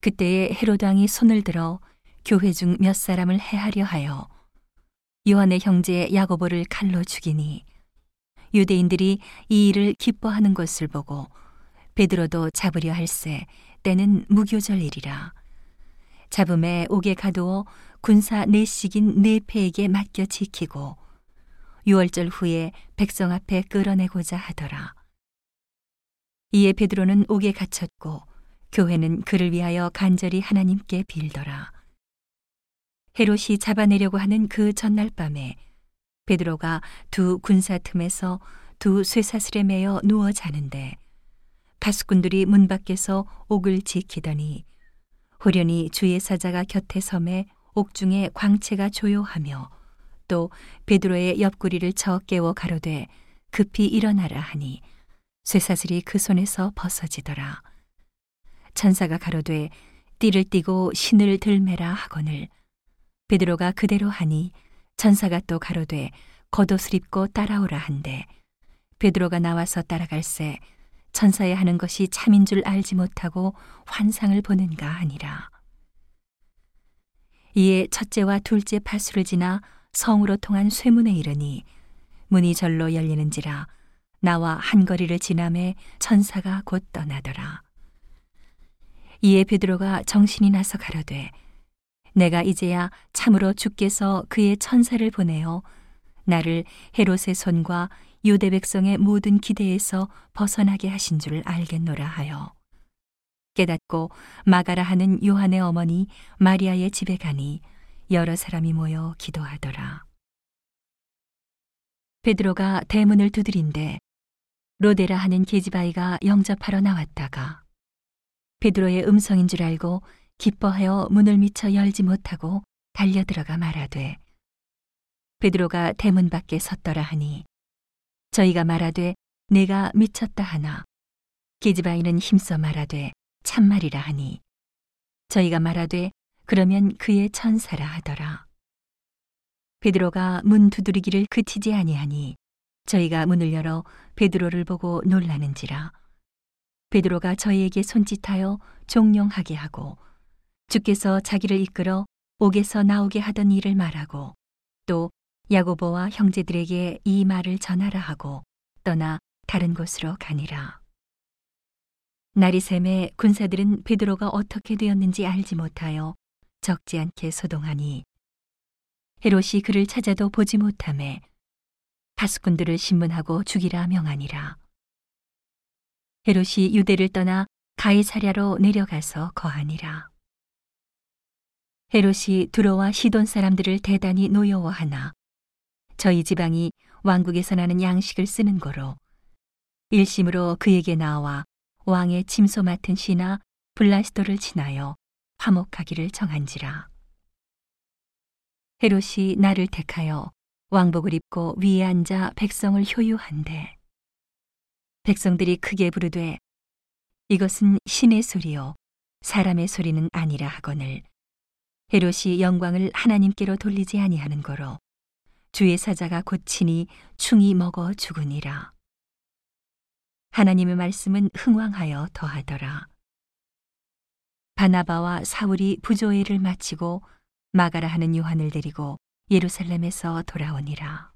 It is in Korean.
그때에 헤로드 왕이 손을 들어 교회 중 몇 사람을 해하려 하여 요한의 형제 야고보를 칼로 죽이니 유대인들이 이 일을 기뻐하는 것을 보고 베드로도 잡으려 할세 때는 무교절일이라 잡음에 옥에 가두어 군사 내식인 네패에게 맡겨 지키고 유월절 후에 백성 앞에 끌어내고자 하더라. 이에 베드로는 옥에 갇혔고 교회는 그를 위하여 간절히 하나님께 빌더라. 헤롯이 잡아내려고 하는 그 전날 밤에 베드로가 두 군사 틈에서 두 쇠사슬에 매여 누워 자는데 파수꾼들이 문 밖에서 옥을 지키더니 호련히 주의 사자가 곁에 섬에 옥중에 광채가 조요하며 또 베드로의 옆구리를 쳐 깨워 가로되 급히 일어나라 하니 쇠사슬이 그 손에서 벗어지더라. 천사가 가로되 띠를 띠고 신을 들매라 하거늘 베드로가 그대로 하니 천사가 또 가로되 겉옷을 입고 따라오라 한데 베드로가 나와서 따라갈새 천사의 하는 것이 참인 줄 알지 못하고 환상을 보는가 하니라. 이에 첫째와 둘째 파수를 지나 성으로 통한 쇠문에 이르니 문이 절로 열리는지라 나와 한 거리를 지남에 천사가 곧 떠나더라. 이에 베드로가 정신이 나서 가로되 내가 이제야 참으로 주께서 그의 천사를 보내어 나를 헤롯의 손과 유대 백성의 모든 기대에서 벗어나게 하신 줄 알겠노라 하여 깨닫고 마가라 하는 요한의 어머니 마리아의 집에 가니 여러 사람이 모여 기도하더라. 베드로가 대문을 두드린데 로데라 하는 계집아이가 영접하러 나왔다가 베드로의 음성인 줄 알고 기뻐하여 문을 미쳐 열지 못하고 달려 들어가 말하되 베드로가 대문 밖에 섰더라 하니 저희가 말하되 내가 미쳤다 하나? 계집아이는 힘써 말하되 참말이라 하니 저희가 말하되 그러면 그의 천사라 하더라. 베드로가 문 두드리기를 그치지 아니하니 저희가 문을 열어 베드로를 보고 놀라는지라 베드로가 저희에게 손짓하여 종용하게 하고 주께서 자기를 이끌어 옥에서 나오게 하던 일을 말하고 또 야고보와 형제들에게 이 말을 전하라 하고 떠나 다른 곳으로 가니라. 날이 샘에 군사들은 베드로가 어떻게 되었는지 알지 못하여 적지 않게 소동하니 헤롯이 그를 찾아도 보지 못함에 파수꾼들을 신문하고 죽이라 명하니라. 헤롯이 유대를 떠나 가이사랴로 내려가서 거하니라. 헤롯이 두로와 시돈 사람들을 대단히 노여워하나 저희 지방이 왕국에서 나는 양식을 쓰는 거로 일심으로 그에게 나와 왕의 침소 맡은 시나 블라스도를 지나여 화목하기를 정한지라. 헤롯이 나를 택하여 왕복을 입고 위에 앉아 백성을 효유한데 백성들이 크게 부르되 이것은 신의 소리요 사람의 소리는 아니라 하거늘. 헤롯이 영광을 하나님께로 돌리지 아니하는 거로 주의 사자가 고치니 충이 먹어 죽으니라. 하나님의 말씀은 흥왕하여 더하더라. 바나바와 사울이 부조회를 마치고 마가라 하는 요한을 데리고 예루살렘에서 돌아오니라